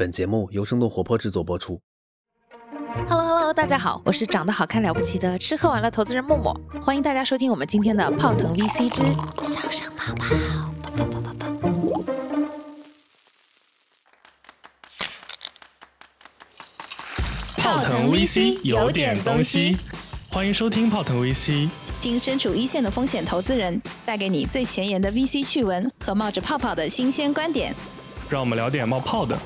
本节目由生动活泼制作播出。Hello Hello，大家好，我是长得好看了不起的吃喝玩乐投资人默默，欢迎大家收听我们今天的泡腾 VC 之小声泡泡泡泡泡泡泡。泡腾 VC 有点东西，欢迎收听泡腾 VC，听身处一线的风险投资人带给你最前沿的 VC 趣闻和冒着泡泡的新鲜观点，让我们聊点冒泡的。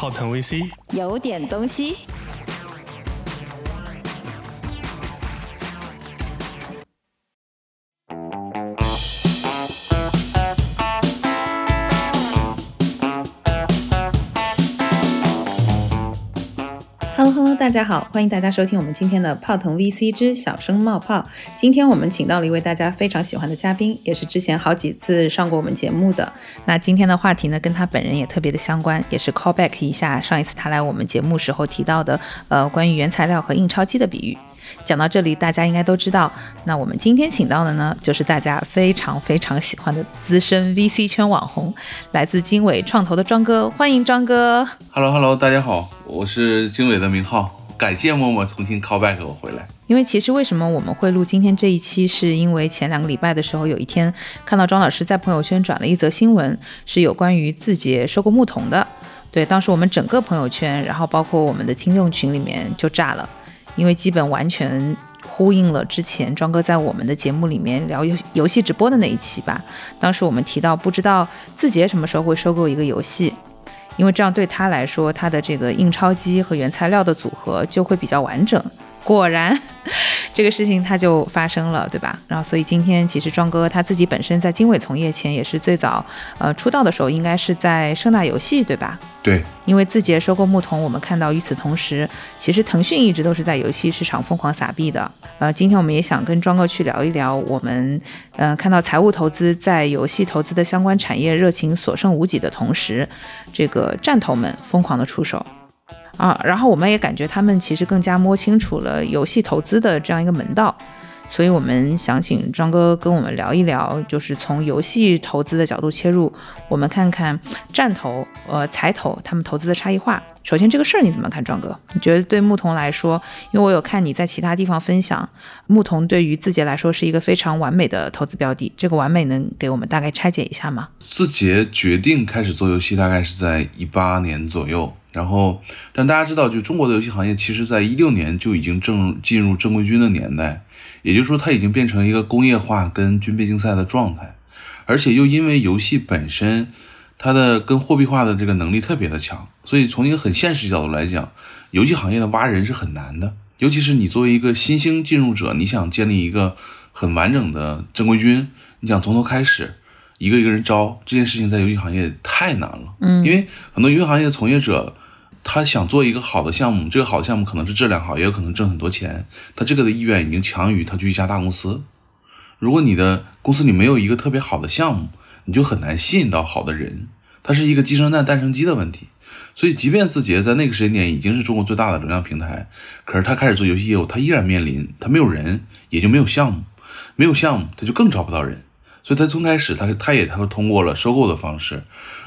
泡腾 VC 有点东西。Hello 大家好，欢迎大家收听我们今天的泡腾 VC 之小声冒泡。今天我们请到了一位大家非常喜欢的嘉宾，也是之前好几次上过我们节目的。那今天的话题呢，跟他本人也特别的相关，也是 call back 一下上一次他来我们节目时候提到的，呃，关于原材料和印钞机的比喻。讲到这里，大家应该都知道，那我们今天请到的呢，就是大家非常非常喜欢的资深 VC 圈网红，来自经纬创投的庄哥，欢迎庄哥。Hello Hello，大家好，我是经纬的明浩，感谢默默重新 call back 我回来。因为其实为什么我们会录今天这一期，是因为前两个礼拜的时候，有一天看到庄老师在朋友圈转了一则新闻，是有关于字节收购牧童的。对，当时我们整个朋友圈，然后包括我们的听众群里面就炸了，因为基本完全呼应了之前庄哥在我们的节目里面聊游游戏直播的那一期吧。当时我们提到，不知道字节什么时候会收购一个游戏。因为这样对他来说，他的这个印钞机和原材料的组合就会比较完整。果然，这个事情它就发生了，对吧？然后，所以今天其实庄哥他自己本身在经纬从业前也是最早，呃，出道的时候应该是在盛大游戏，对吧？对，因为字节收购牧童，我们看到与此同时，其实腾讯一直都是在游戏市场疯狂撒币的。呃，今天我们也想跟庄哥去聊一聊，我们呃看到财务投资在游戏投资的相关产业热情所剩无几的同时，这个战头们疯狂的出手。啊，然后我们也感觉他们其实更加摸清楚了游戏投资的这样一个门道，所以我们想请庄哥跟我们聊一聊，就是从游戏投资的角度切入，我们看看战投、呃财投他们投资的差异化。首先这个事儿你怎么看，庄哥？你觉得对牧童来说，因为我有看你在其他地方分享，牧童对于字节来说是一个非常完美的投资标的，这个完美能给我们大概拆解一下吗？字节决定开始做游戏大概是在一八年左右，然后但大家知道，就中国的游戏行业，其实在一六年就已经正进入正规军的年代，也就是说它已经变成一个工业化跟军备竞赛的状态，而且又因为游戏本身它的跟货币化的这个能力特别的强，所以从一个很现实角度来讲，游戏行业的挖人是很难的，尤其是你作为一个新兴进入者，你想建立一个很完整的正规军，你想从头开始。一个一个人招这件事情在游戏行业太难了，嗯，因为很多游戏行业的从业者，他想做一个好的项目，这个好的项目可能是质量好，也有可能挣很多钱，他这个的意愿已经强于他去一家大公司。如果你的公司里没有一个特别好的项目，你就很难吸引到好的人，它是一个鸡生蛋，蛋生鸡的问题。所以，即便字节在那个时间点已经是中国最大的流量平台，可是他开始做游戏业务，他依然面临他没有人，也就没有项目，没有项目他就更招不到人。所以，他从开始，他他也他通过了收购的方式，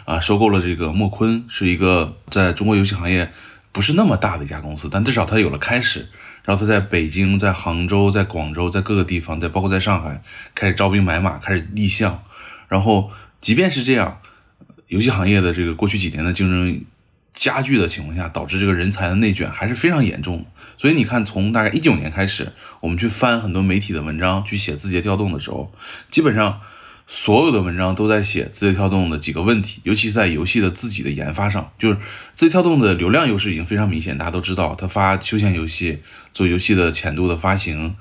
啊，收购了这个墨坤，是一个在中国游戏行业不是那么大的一家公司，但至少他有了开始。然后他在北京、在杭州、在广州、在各个地方，在包括在上海开始招兵买马，开始立项。然后，即便是这样，游戏行业的这个过去几年的竞争加剧的情况下，导致这个人才的内卷还是非常严重。所以你看，从大概一九年开始，我们去翻很多媒体的文章，去写字节跳动的时候，基本上所有的文章都在写字节跳动的几个问题，尤其在游戏的自己的研发上，就是字节跳动的流量优势已经非常明显，大家都知道，它发休闲游戏，做游戏的浅度的发行，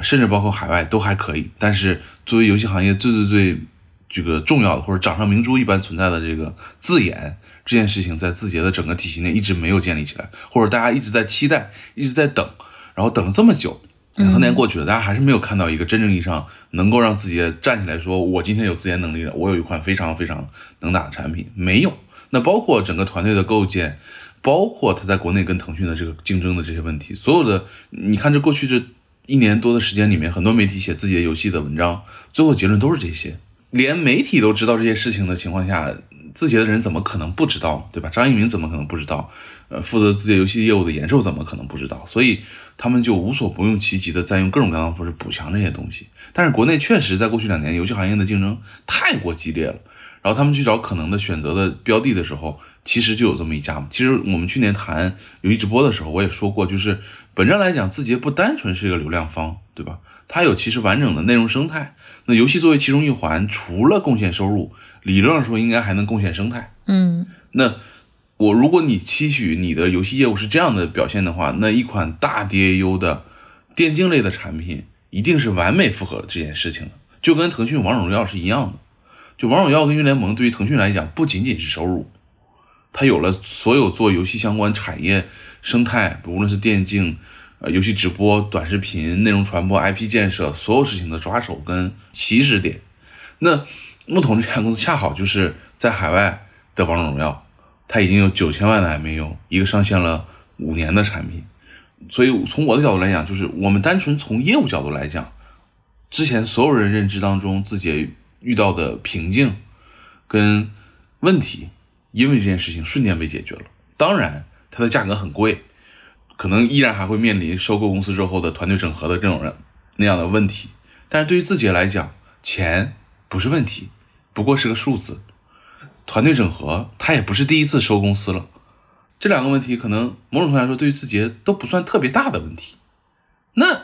甚至包括海外都还可以。但是作为游戏行业最最最这个重要的或者掌上明珠一般存在的这个自研这件事情，在字节的整个体系内一直没有建立起来，或者大家一直在期待，一直在等，然后等了这么久，两三年过去了，大家还是没有看到一个真正意义上能够让自己站起来说，我今天有自研能力了，我有一款非常非常能打的产品，没有。那包括整个团队的构建，包括他在国内跟腾讯的这个竞争的这些问题，所有的，你看这过去这一年多的时间里面，很多媒体写自己的游戏的文章，最后结论都是这些。连媒体都知道这些事情的情况下，字节的人怎么可能不知道，对吧？张一鸣怎么可能不知道？呃，负责字节游戏业务的严寿怎么可能不知道？所以他们就无所不用其极的在用各种各样的方式补强这些东西。但是国内确实在过去两年游戏行业的竞争太过激烈了，然后他们去找可能的选择的标的的时候，其实就有这么一家嘛。其实我们去年谈游戏直播的时候，我也说过，就是本质来讲，字节不单纯是一个流量方，对吧？它有其实完整的内容生态。那游戏作为其中一环，除了贡献收入，理论上说应该还能贡献生态。嗯，那我如果你期许你的游戏业务是这样的表现的话，那一款大 DAU 的电竞类的产品一定是完美符合这件事情的，就跟腾讯王者荣耀是一样的。就王者荣耀跟英联盟对于腾讯来讲，不仅仅是收入，它有了所有做游戏相关产业生态，无论是电竞。呃，游戏直播、短视频、内容传播、IP 建设，所有事情的抓手跟起始点。那木桶这家公司恰好就是在海外的王者荣耀，它已经有九千万的 MAU，一个上线了五年的产品。所以从我的角度来讲，就是我们单纯从业务角度来讲，之前所有人认知当中自己遇到的瓶颈跟问题，因为这件事情瞬间被解决了。当然，它的价格很贵。可能依然还会面临收购公司之后的团队整合的这种人那样的问题，但是对于字节来讲，钱不是问题，不过是个数字。团队整合，他也不是第一次收公司了，这两个问题可能某种程度来说，对于字节都不算特别大的问题，那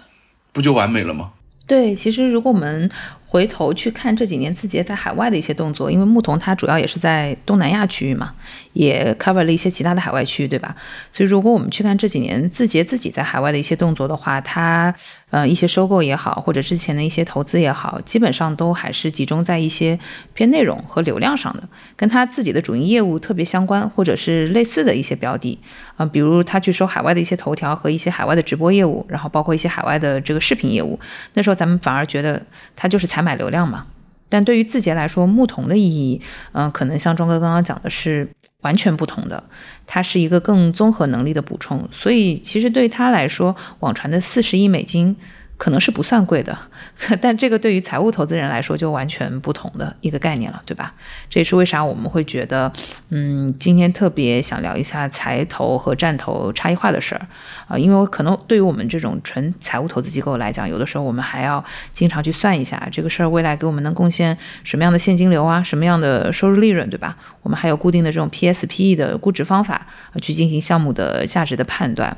不就完美了吗？对，其实如果我们。回头去看这几年字节在海外的一些动作，因为牧童它主要也是在东南亚区域嘛，也 cover 了一些其他的海外区域，对吧？所以如果我们去看这几年字节自己在海外的一些动作的话，它呃一些收购也好，或者之前的一些投资也好，基本上都还是集中在一些偏内容和流量上的，跟它自己的主营业务特别相关，或者是类似的一些标的啊，比如他去收海外的一些头条和一些海外的直播业务，然后包括一些海外的这个视频业务，那时候咱们反而觉得它就是采。买流量嘛，但对于字节来说，牧童的意义，嗯，可能像庄哥刚刚讲的是完全不同的，它是一个更综合能力的补充，所以其实对他来说，网传的四十亿美金。可能是不算贵的，但这个对于财务投资人来说就完全不同的一个概念了，对吧？这也是为啥我们会觉得，嗯，今天特别想聊一下财投和战投差异化的事儿啊，因为可能对于我们这种纯财务投资机构来讲，有的时候我们还要经常去算一下这个事儿未来给我们能贡献什么样的现金流啊，什么样的收入利润，对吧？我们还有固定的这种 PSPE 的估值方法去进行项目的价值的判断。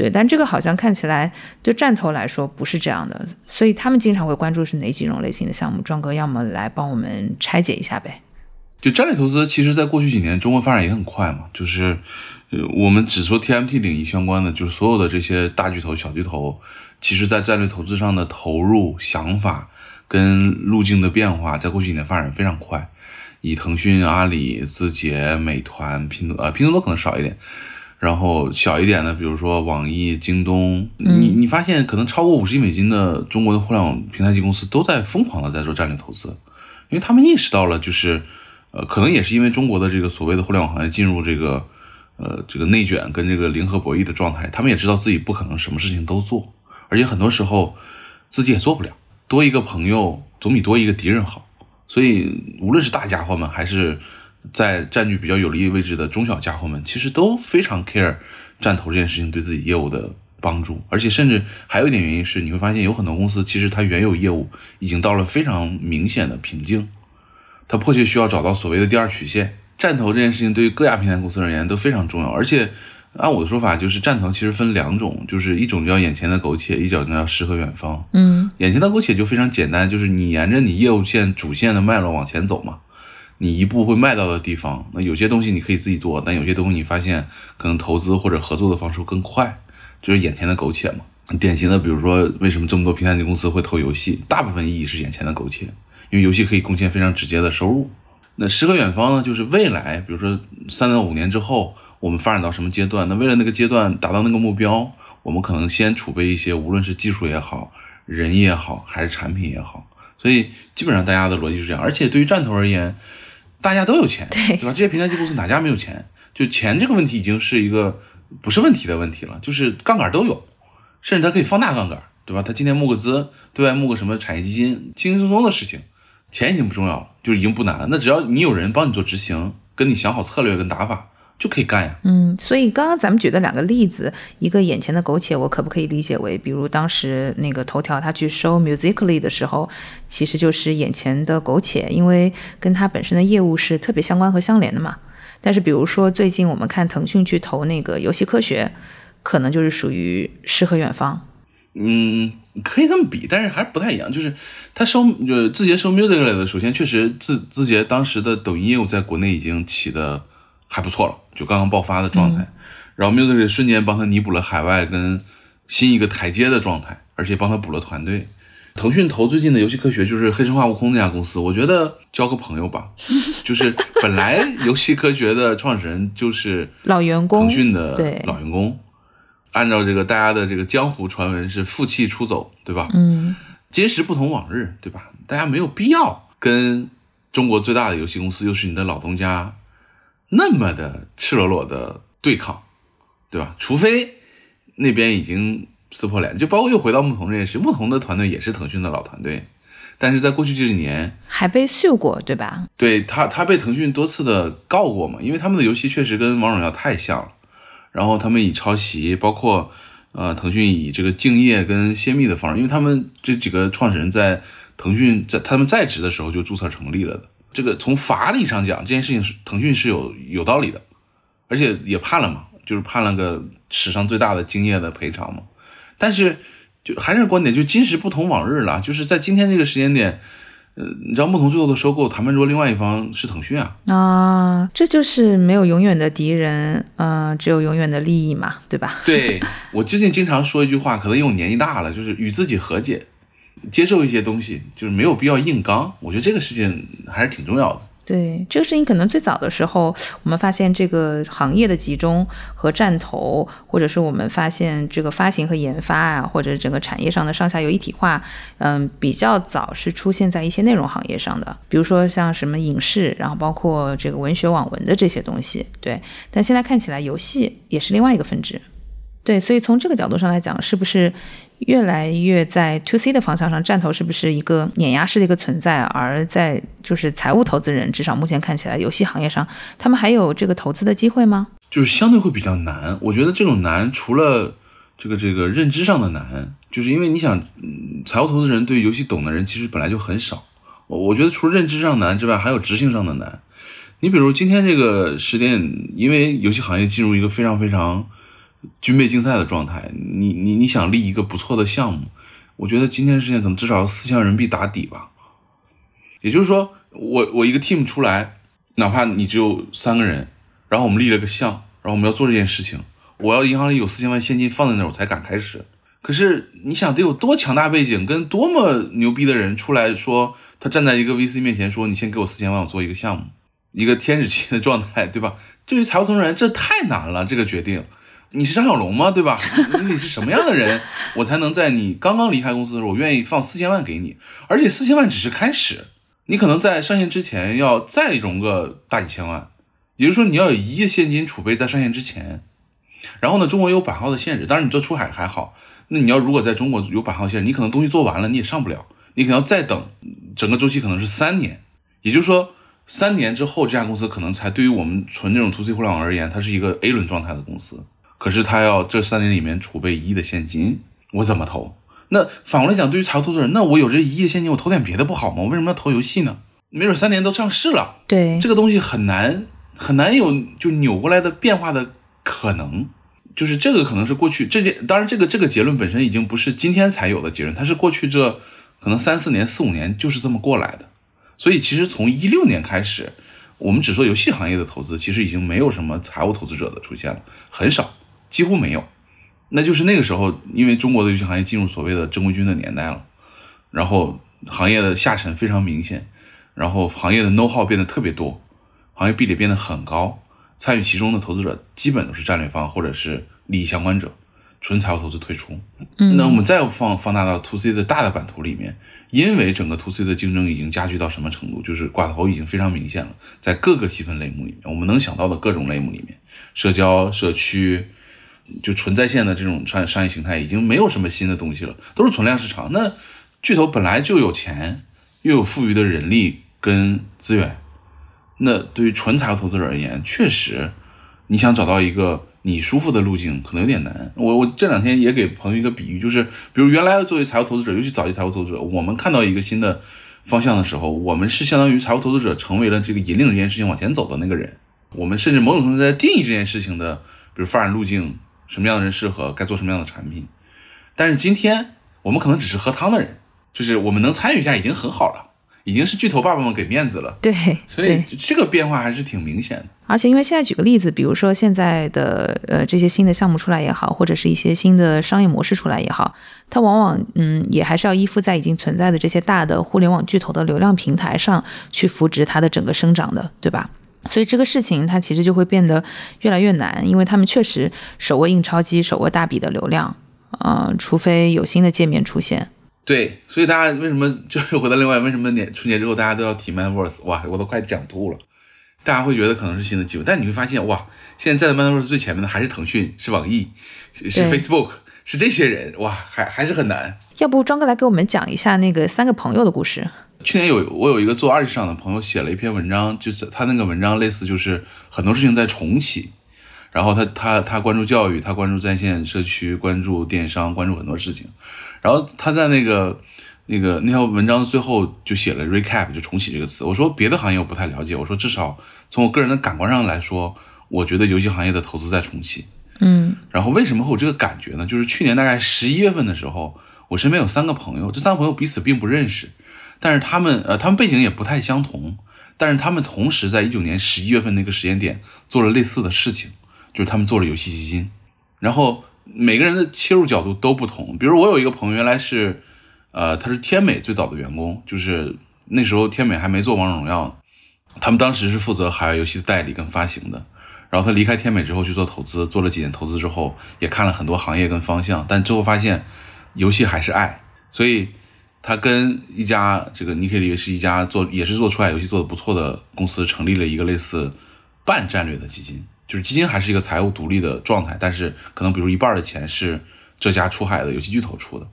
对，但这个好像看起来对战投来说不是这样的，所以他们经常会关注是哪几种类型的项目。庄哥，要么来帮我们拆解一下呗。就战略投资，其实在过去几年中国发展也很快嘛。就是，呃，我们只说 TMT 领域相关的，就是所有的这些大巨头、小巨头，其实在战略投资上的投入、想法跟路径的变化，在过去几年发展非常快。以腾讯、阿里、字节、美团、拼多多，呃，拼多多可能少一点。然后小一点的，比如说网易、京东，你你发现可能超过五十亿美金的中国的互联网平台级公司都在疯狂的在做战略投资，因为他们意识到了，就是呃，可能也是因为中国的这个所谓的互联网行业进入这个呃这个内卷跟这个零和博弈的状态，他们也知道自己不可能什么事情都做，而且很多时候自己也做不了，多一个朋友总比多一个敌人好，所以无论是大家伙们还是。在占据比较有利位置的中小家伙们，其实都非常 care 站投这件事情对自己业务的帮助，而且甚至还有一点原因是，你会发现有很多公司其实它原有业务已经到了非常明显的瓶颈，它迫切需要找到所谓的第二曲线。站投这件事情对于各家平台公司而言都非常重要，而且按我的说法，就是站投其实分两种，就是一种叫眼前的苟且，一种叫诗和远方。嗯，眼前的苟且就非常简单，就是你沿着你业务线主线的脉络往前走嘛。你一步会迈到的地方，那有些东西你可以自己做，但有些东西你发现可能投资或者合作的方式更快，就是眼前的苟且嘛。典型的，比如说为什么这么多平台级公司会投游戏，大部分意义是眼前的苟且，因为游戏可以贡献非常直接的收入。那诗和远方呢，就是未来，比如说三到五年之后，我们发展到什么阶段？那为了那个阶段达到那个目标，我们可能先储备一些，无论是技术也好，人也好，还是产品也好。所以基本上大家的逻辑是这样，而且对于战投而言。大家都有钱，对对吧？这些平台级公司哪家没有钱？就钱这个问题已经是一个不是问题的问题了，就是杠杆都有，甚至它可以放大杠杆，对吧？他今天募个资，对外募个什么产业基金，轻轻松松的事情，钱已经不重要了，就已经不难了。那只要你有人帮你做执行，跟你想好策略跟打法就可以干呀。嗯，所以刚刚咱们举的两个例子，一个眼前的苟且，我可不可以理解为，比如当时那个头条他去收 Musically 的时候，其实就是眼前的苟且，因为跟他本身的业务是特别相关和相连的嘛。但是比如说最近我们看腾讯去投那个游戏科学，可能就是属于诗和远方。嗯，可以这么比，但是还是不太一样。就是他收呃字节收 music 类的，首先确实字字节当时的抖音业务在国内已经起的还不错了，就刚刚爆发的状态。然后 music 瞬间帮他弥补了海外跟新一个台阶的状态，而且帮他补了团队。腾讯投最近的游戏科学就是黑神话悟空那家公司，我觉得交个朋友吧。就是本来游戏科学的创始人就是老员工，腾讯的对老员工。按照这个大家的这个江湖传闻是负气出走，对吧？嗯，今时不同往日，对吧？大家没有必要跟中国最大的游戏公司，又是你的老东家，那么的赤裸裸的对抗，对吧？除非那边已经撕破脸，就包括又回到牧童这件事，牧童的团队也是腾讯的老团队，但是在过去这几年还被 sue 过，对吧？对他，他被腾讯多次的告过嘛，因为他们的游戏确实跟王者荣耀太像了。然后他们以抄袭，包括呃腾讯以这个敬业跟泄密的方式，因为他们这几个创始人在腾讯在他们在职的时候就注册成立了的。这个从法理上讲，这件事情是腾讯是有有道理的，而且也判了嘛，就是判了个史上最大的敬业的赔偿嘛。但是就还是观点，就今时不同往日了，就是在今天这个时间点。呃，你知道牧童最后的收购，谈判说另外一方是腾讯啊啊，这就是没有永远的敌人，呃，只有永远的利益嘛，对吧？对我最近经常说一句话，可能因为我年纪大了，就是与自己和解，接受一些东西，就是没有必要硬刚。我觉得这个事情还是挺重要的。对这个事情，可能最早的时候，我们发现这个行业的集中和战投，或者是我们发现这个发行和研发啊，或者整个产业上的上下游一体化，嗯，比较早是出现在一些内容行业上的，比如说像什么影视，然后包括这个文学网文的这些东西。对，但现在看起来，游戏也是另外一个分支。对，所以从这个角度上来讲，是不是越来越在 to C 的方向上，战投是不是一个碾压式的一个存在？而在就是财务投资人，至少目前看起来，游戏行业上，他们还有这个投资的机会吗？就是相对会比较难。我觉得这种难，除了这个这个认知上的难，就是因为你想，嗯财务投资人对游戏懂的人其实本来就很少。我我觉得除了认知上难之外，还有执行上的难。你比如今天这个时点，因为游戏行业进入一个非常非常。军备竞赛的状态，你你你想立一个不错的项目，我觉得今天的事情可能至少要四千万人民币打底吧。也就是说，我我一个 team 出来，哪怕你只有三个人，然后我们立了个项，然后我们要做这件事情，我要银行里有四千万现金放在那儿，我才敢开始。可是你想得有多强大背景，跟多么牛逼的人出来说，他站在一个 VC 面前说，你先给我四千万，我做一个项目，一个天使期的状态，对吧？对于财务投资人，这太难了，这个决定。你是张小龙吗？对吧？你得是什么样的人，我才能在你刚刚离开公司的时候，我愿意放四千万给你？而且四千万只是开始，你可能在上线之前要再融个大几千万，也就是说你要有一亿现金储备在上线之前。然后呢，中国有版号的限制，当然你做出海还好。那你要如果在中国有版号限制，你可能东西做完了你也上不了，你可能要再等，整个周期可能是三年。也就是说，三年之后这家公司可能才对于我们纯这种 to C 互联网而言，它是一个 A 轮状态的公司。可是他要这三年里面储备一亿的现金，我怎么投？那反过来讲，对于财务投资人，那我有这一亿的现金，我投点别的不好吗？我为什么要投游戏呢？没准三年都上市了，对这个东西很难很难有就扭过来的变化的可能。就是这个可能是过去这件，当然这个这个结论本身已经不是今天才有的结论，它是过去这可能三四年四五年就是这么过来的。所以其实从一六年开始，我们只说游戏行业的投资，其实已经没有什么财务投资者的出现了，很少。几乎没有，那就是那个时候，因为中国的游戏行业进入所谓的正规军的年代了，然后行业的下沉非常明显，然后行业的 know how 变得特别多，行业壁垒变得很高，参与其中的投资者基本都是战略方或者是利益相关者，纯财务投资退出。那我们再放放大到 to C 的大的版图里面，因为整个 to C 的竞争已经加剧到什么程度，就是寡头已经非常明显了，在各个细分类目里面，我们能想到的各种类目里面，社交、社区。就纯在线的这种商商业形态已经没有什么新的东西了，都是存量市场。那巨头本来就有钱，又有富裕的人力跟资源，那对于纯财务投资者而言，确实，你想找到一个你舒服的路径，可能有点难。我我这两天也给朋友一个比喻，就是比如原来作为财务投资者，尤其早期财务投资者，我们看到一个新的方向的时候，我们是相当于财务投资者成为了这个引领这件事情往前走的那个人。我们甚至某种程度在定义这件事情的，比如发展路径，什么样的人适合，该做什么样的产品。但是今天我们可能只是喝汤的人，就是我们能参与一下已经很好了，已经是巨头爸爸们给面子了。对，所以这个变化还是挺明显的。而且因为现在举个例子，比如说现在的呃这些新的项目出来也好，或者是一些新的商业模式出来也好，它往往嗯也还是要依附在已经存在的这些大的互联网巨头的流量平台上去扶植它的整个生长的，对吧？所以这个事情它其实就会变得越来越难，因为他们确实手握印钞机，手握大笔的流量，呃，除非有新的界面出现。对，所以大家为什么就是回到另外，为什么年春节之后大家都要提 Metaverse？哇，我都快讲吐了。大家会觉得可能是新的机会，但你会发现，哇，现在站在 Metaverse 最前面的还是腾讯，是网易，是 Facebook，是这些人，哇，还还是很难。要不庄哥来给我们讲一下那个三个朋友的故事？去年有我有一个做二级市场的朋友写了一篇文章，就是他那个文章类似就是很多事情在重启，然后他他他关注教育，他关注在线社区，关注电商，关注很多事情，然后他在那个那个那条文章的最后就写了 recap，就重启这个词。我说别的行业我不太了解，我说至少从我个人的感官上来说，我觉得游戏行业的投资在重启。嗯，然后为什么会有这个感觉呢？就是去年大概十一月份的时候，我身边有三个朋友，这三个朋友彼此并不认识。但是他们呃，他们背景也不太相同，但是他们同时在一九年十一月份那个时间点做了类似的事情，就是他们做了游戏基金，然后每个人的切入角度都不同。比如我有一个朋友，原来是呃，他是天美最早的员工，就是那时候天美还没做王者荣耀，他们当时是负责海外游戏的代理跟发行的。然后他离开天美之后去做投资，做了几年投资之后，也看了很多行业跟方向，但最后发现游戏还是爱，所以。他跟一家这个你可以理解是一家做也是做出海游戏做的不错的公司成立了一个类似半战略的基金，就是基金还是一个财务独立的状态，但是可能比如一半的钱是这家出海的游戏巨头出的，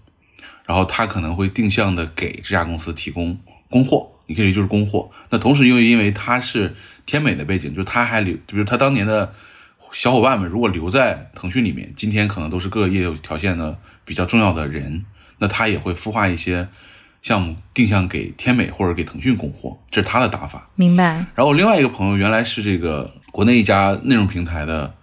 然后他可能会定向的给这家公司提供供货，你可以就是供货。那同时又因为他是天美的背景，就他还留，比如他当年的小伙伴们如果留在腾讯里面，今天可能都是各个业务条线的比较重要的人。那他也会孵化一些项目，定向给天美或者给腾讯供货，这是他的打法。明白。然后我另外一个朋友原来是这个国内一家内容平台的，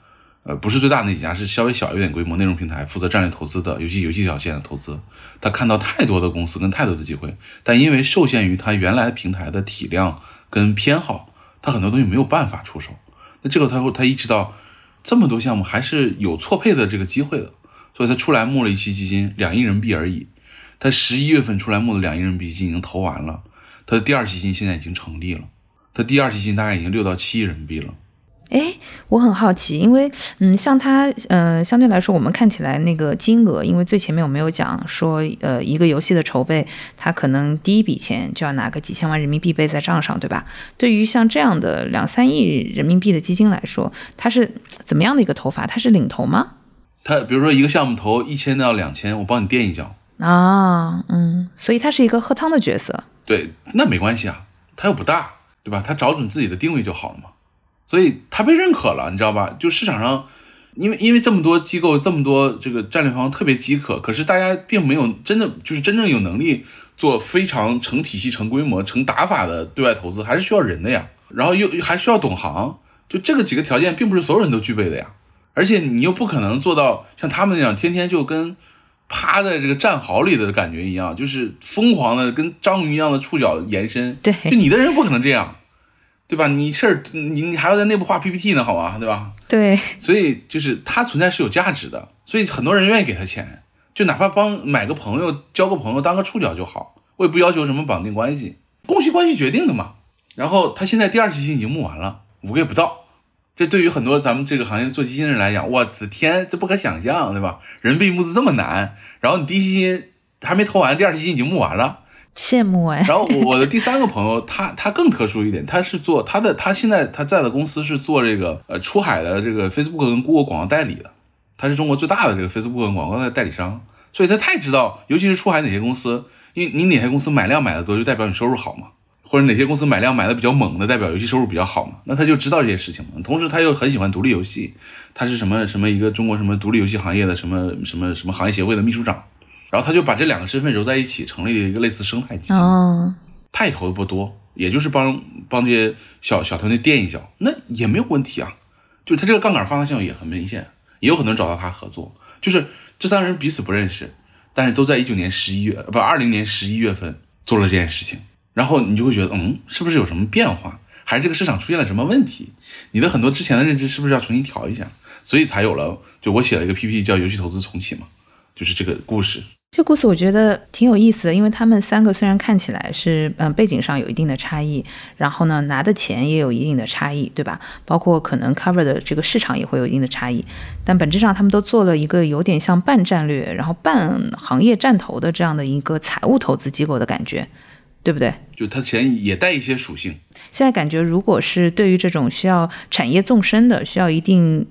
呃，不是最大的那几家，是稍微小一点规模内容平台，负责战略投资的，尤其游戏这条线的投资。他看到太多的公司跟太多的机会，但因为受限于他原来平台的体量跟偏好，他很多东西没有办法出手。那这个他会他意识到，这么多项目还是有错配的这个机会的。所以他出来募了一期基金，两亿人民币而已。他十一月份出来募的两亿人民币基金已经投完了，他的第二基金现在已经成立了。他第二基金大概已经六到七亿人民币了。哎，我很好奇，因为嗯，像他，嗯，相对来说，我们看起来那个金额，因为最前面我没有讲说，呃，一个游戏的筹备，他可能第一笔钱就要拿个几千万人民币背在账上，对吧？对于像这样的两三亿人民币的基金来说，它是怎么样的一个投法？它是领投吗？他比如说一个项目投一千到两千，我帮你垫一脚啊，嗯，所以他是一个喝汤的角色。对，那没关系啊，他又不大，对吧？他找准自己的定位就好了嘛。所以他被认可了，你知道吧？就市场上，因为因为这么多机构，这么多这个战略方特别饥渴，可是大家并没有真的就是真正有能力做非常成体系、成规模、成打法的对外投资，还是需要人的呀。然后又还需要懂行，就这个几个条件，并不是所有人都具备的呀。而且你又不可能做到像他们那样，天天就跟趴在这个战壕里的感觉一样，就是疯狂的跟章鱼一样的触角延伸。对，就你的人不可能这样，对吧？你事儿你你还要在内部画 PPT 呢，好吗？对吧？对。所以就是他存在是有价值的，所以很多人愿意给他钱，就哪怕帮买个朋友、交个朋友、当个触角就好，我也不要求什么绑定关系，供需关系决定的嘛。然后他现在第二期已经募完了，五个月不到。这对于很多咱们这个行业做基金的人来讲，我的天，这不可想象，对吧？人币募资这么难，然后你第一基金还没投完，第二基金已经募完了，羡慕哎。然后我的第三个朋友，他他更特殊一点，他是做他的，他现在他在的公司是做这个呃出海的这个 Facebook 跟 Google 广告代理的，他是中国最大的这个 Facebook 跟广告的代理商，所以他太知道，尤其是出海哪些公司，因为你哪些公司买量买的多，就代表你收入好嘛。或者哪些公司买量买的比较猛的，代表游戏收入比较好嘛？那他就知道这些事情嘛。同时他又很喜欢独立游戏，他是什么什么一个中国什么独立游戏行业的什么什么什么行业协会的秘书长，然后他就把这两个身份揉在一起，成立了一个类似生态基金。哦，他也投的不多，也就是帮帮这些小小团队垫一脚，那也没有问题啊。就是他这个杠杆发放效应也很明显，也有很多人找到他合作。就是这三个人彼此不认识，但是都在一九年十一月，不，二零年十一月份做了这件事情。然后你就会觉得，嗯，是不是有什么变化？还是这个市场出现了什么问题？你的很多之前的认知是不是要重新调一下？所以才有了，就我写了一个 PPT 叫《游戏投资重启》嘛，就是这个故事。这故事我觉得挺有意思的，因为他们三个虽然看起来是嗯背景上有一定的差异，然后呢拿的钱也有一定的差异，对吧？包括可能 cover 的这个市场也会有一定的差异，但本质上他们都做了一个有点像半战略，然后半行业战投的这样的一个财务投资机构的感觉。对不对？就它钱也带一些属性。现在感觉，如果是对于这种需要产业纵深的、需要一定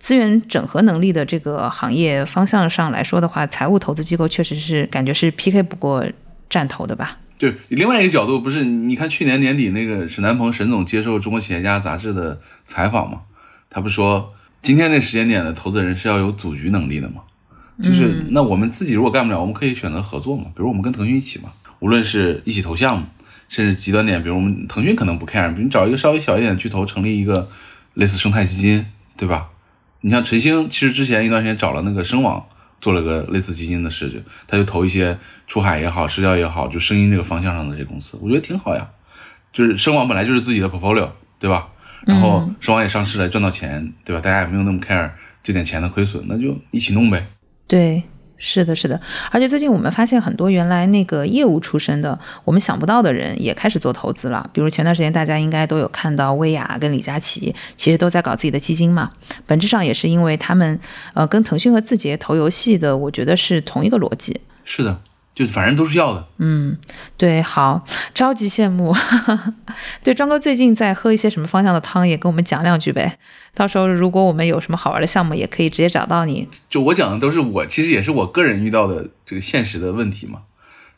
资源整合能力的这个行业方向上来说的话，财务投资机构确实是感觉是 PK 不过战投的吧？对，另外一个角度不是，你看去年年底那个沈南鹏沈总接受《中国企业家》杂志的采访嘛，他不说今天那时间点的投资人是要有组局能力的嘛？就是那我们自己如果干不了，我们可以选择合作嘛，比如我们跟腾讯一起嘛。无论是一起投项目，甚至极端点，比如我们腾讯可能不 care，比如你找一个稍微小一点的巨头成立一个类似生态基金，对吧？你像陈星，其实之前一段时间找了那个声网做了个类似基金的事情，他就投一些出海也好、社交也好，就声音这个方向上的这些公司，我觉得挺好呀。就是声网本来就是自己的 portfolio，对吧？然后声网也上市了，赚到钱，对吧？大家也没有那么 care 这点钱的亏损，那就一起弄呗。对。是的，是的，而且最近我们发现很多原来那个业务出身的，我们想不到的人也开始做投资了。比如前段时间大家应该都有看到，薇娅跟李佳琦其实都在搞自己的基金嘛。本质上也是因为他们，呃，跟腾讯和字节投游戏的，我觉得是同一个逻辑。是的。就反正都是要的，嗯，对，好，超级羡慕。对，庄哥最近在喝一些什么方向的汤，也跟我们讲两句呗。到时候如果我们有什么好玩的项目，也可以直接找到你。就我讲的都是我，其实也是我个人遇到的这个现实的问题嘛。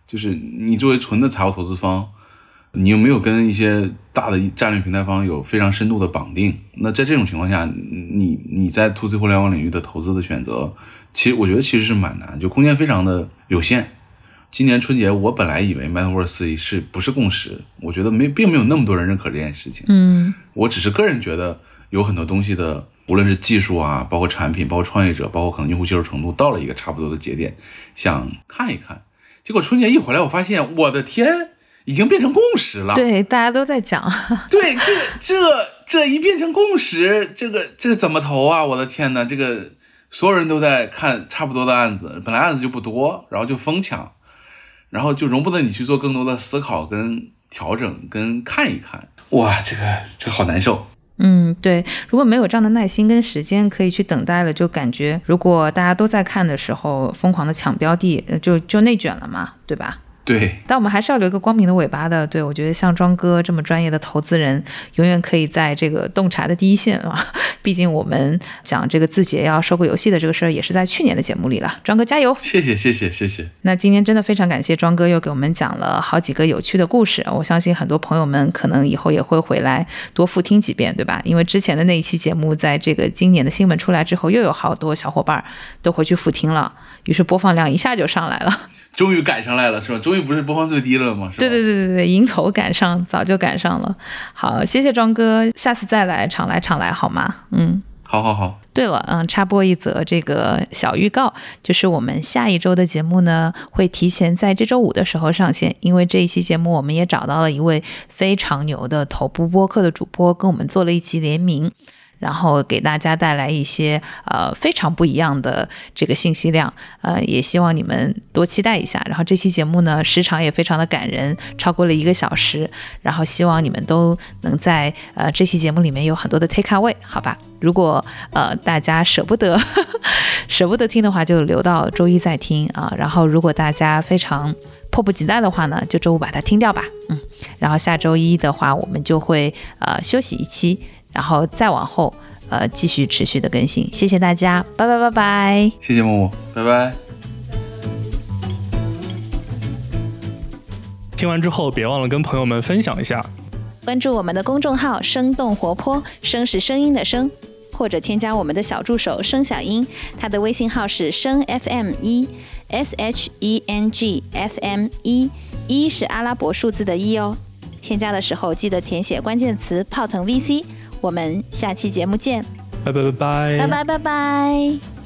就是你作为纯的财务投资方，你又没有跟一些大的战略平台方有非常深度的绑定，那在这种情况下，你你在 to C 互联网领域的投资的选择，其实我觉得其实是蛮难，就空间非常的有限。今年春节，我本来以为 Metaverse 是不是共识？我觉得没，并没有那么多人认可这件事情。嗯，我只是个人觉得有很多东西的，无论是技术啊，包括产品，包括创业者，包括可能用户接受程度，到了一个差不多的节点，想看一看。结果春节一回来，我发现，我的天，已经变成共识了。对，大家都在讲。对，这这这一变成共识，这个这怎么投啊？我的天呐，这个所有人都在看差不多的案子，本来案子就不多，然后就疯抢。然后就容不得你去做更多的思考、跟调整、跟看一看，哇，这个这个好难受。嗯，对，如果没有这样的耐心跟时间可以去等待了，就感觉如果大家都在看的时候疯狂的抢标的，就就内卷了嘛，对吧？对，但我们还是要留一个光明的尾巴的。对我觉得像庄哥这么专业的投资人，永远可以在这个洞察的第一线啊。毕竟我们讲这个字节要收购游戏的这个事儿，也是在去年的节目里了。庄哥加油！谢谢谢谢谢谢。那今天真的非常感谢庄哥又给我们讲了好几个有趣的故事。我相信很多朋友们可能以后也会回来多复听几遍，对吧？因为之前的那一期节目，在这个今年的新闻出来之后，又有好多小伙伴都回去复听了，于是播放量一下就上来了。终于赶上来了，是吧？终于不是播放最低了吗？对对对对对，迎头赶上，早就赶上了。好，谢谢庄哥，下次再来，常来常来，好吗？嗯，好好好。对了，嗯，插播一则这个小预告，就是我们下一周的节目呢，会提前在这周五的时候上线，因为这一期节目我们也找到了一位非常牛的头部播客的主播，跟我们做了一期联名。然后给大家带来一些呃非常不一样的这个信息量，呃，也希望你们多期待一下。然后这期节目呢时长也非常的感人，超过了一个小时。然后希望你们都能在呃这期节目里面有很多的 take away，好吧？如果呃大家舍不得 舍不得听的话，就留到周一再听啊。然后如果大家非常迫不及待的话呢，就周五把它听掉吧。嗯，然后下周一的话，我们就会呃休息一期。然后再往后，呃，继续持续的更新。谢谢大家，拜拜拜拜。谢谢木木，拜拜。听完之后别忘了跟朋友们分享一下。关注我们的公众号“生动活泼”，声是声音的声，或者添加我们的小助手声小音，他的微信号是声 FM 一 S H E N G F M 一，一是阿拉伯数字的一哦。添加的时候记得填写关键词“泡腾 VC”。我们下期节目见。拜拜拜拜。拜拜拜拜。